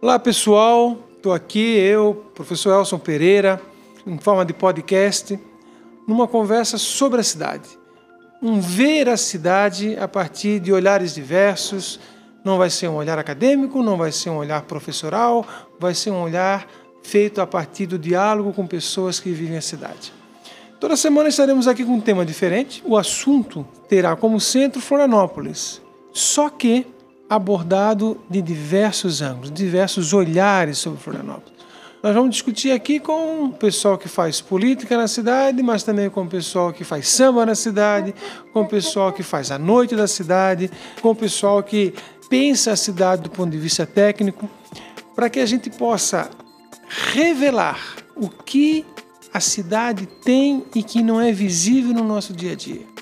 Olá pessoal, estou aqui, eu, professor Elson Pereira, em forma de podcast, numa conversa sobre a cidade. Um ver a cidade a partir de olhares diversos. Não vai ser um olhar acadêmico, não vai ser um olhar professoral, vai ser um olhar feito a partir do diálogo com pessoas que vivem a cidade. Toda semana estaremos aqui com um tema diferente. O assunto terá como centro Florianópolis. Só que abordado de diversos ângulos, diversos olhares sobre Florianópolis. Nós vamos discutir aqui com o pessoal que faz política na cidade, mas também com o pessoal que faz samba na cidade, com o pessoal que faz a noite da cidade, com o pessoal que pensa a cidade do ponto de vista técnico, para que a gente possa revelar o que a cidade tem e que não é visível no nosso dia a dia.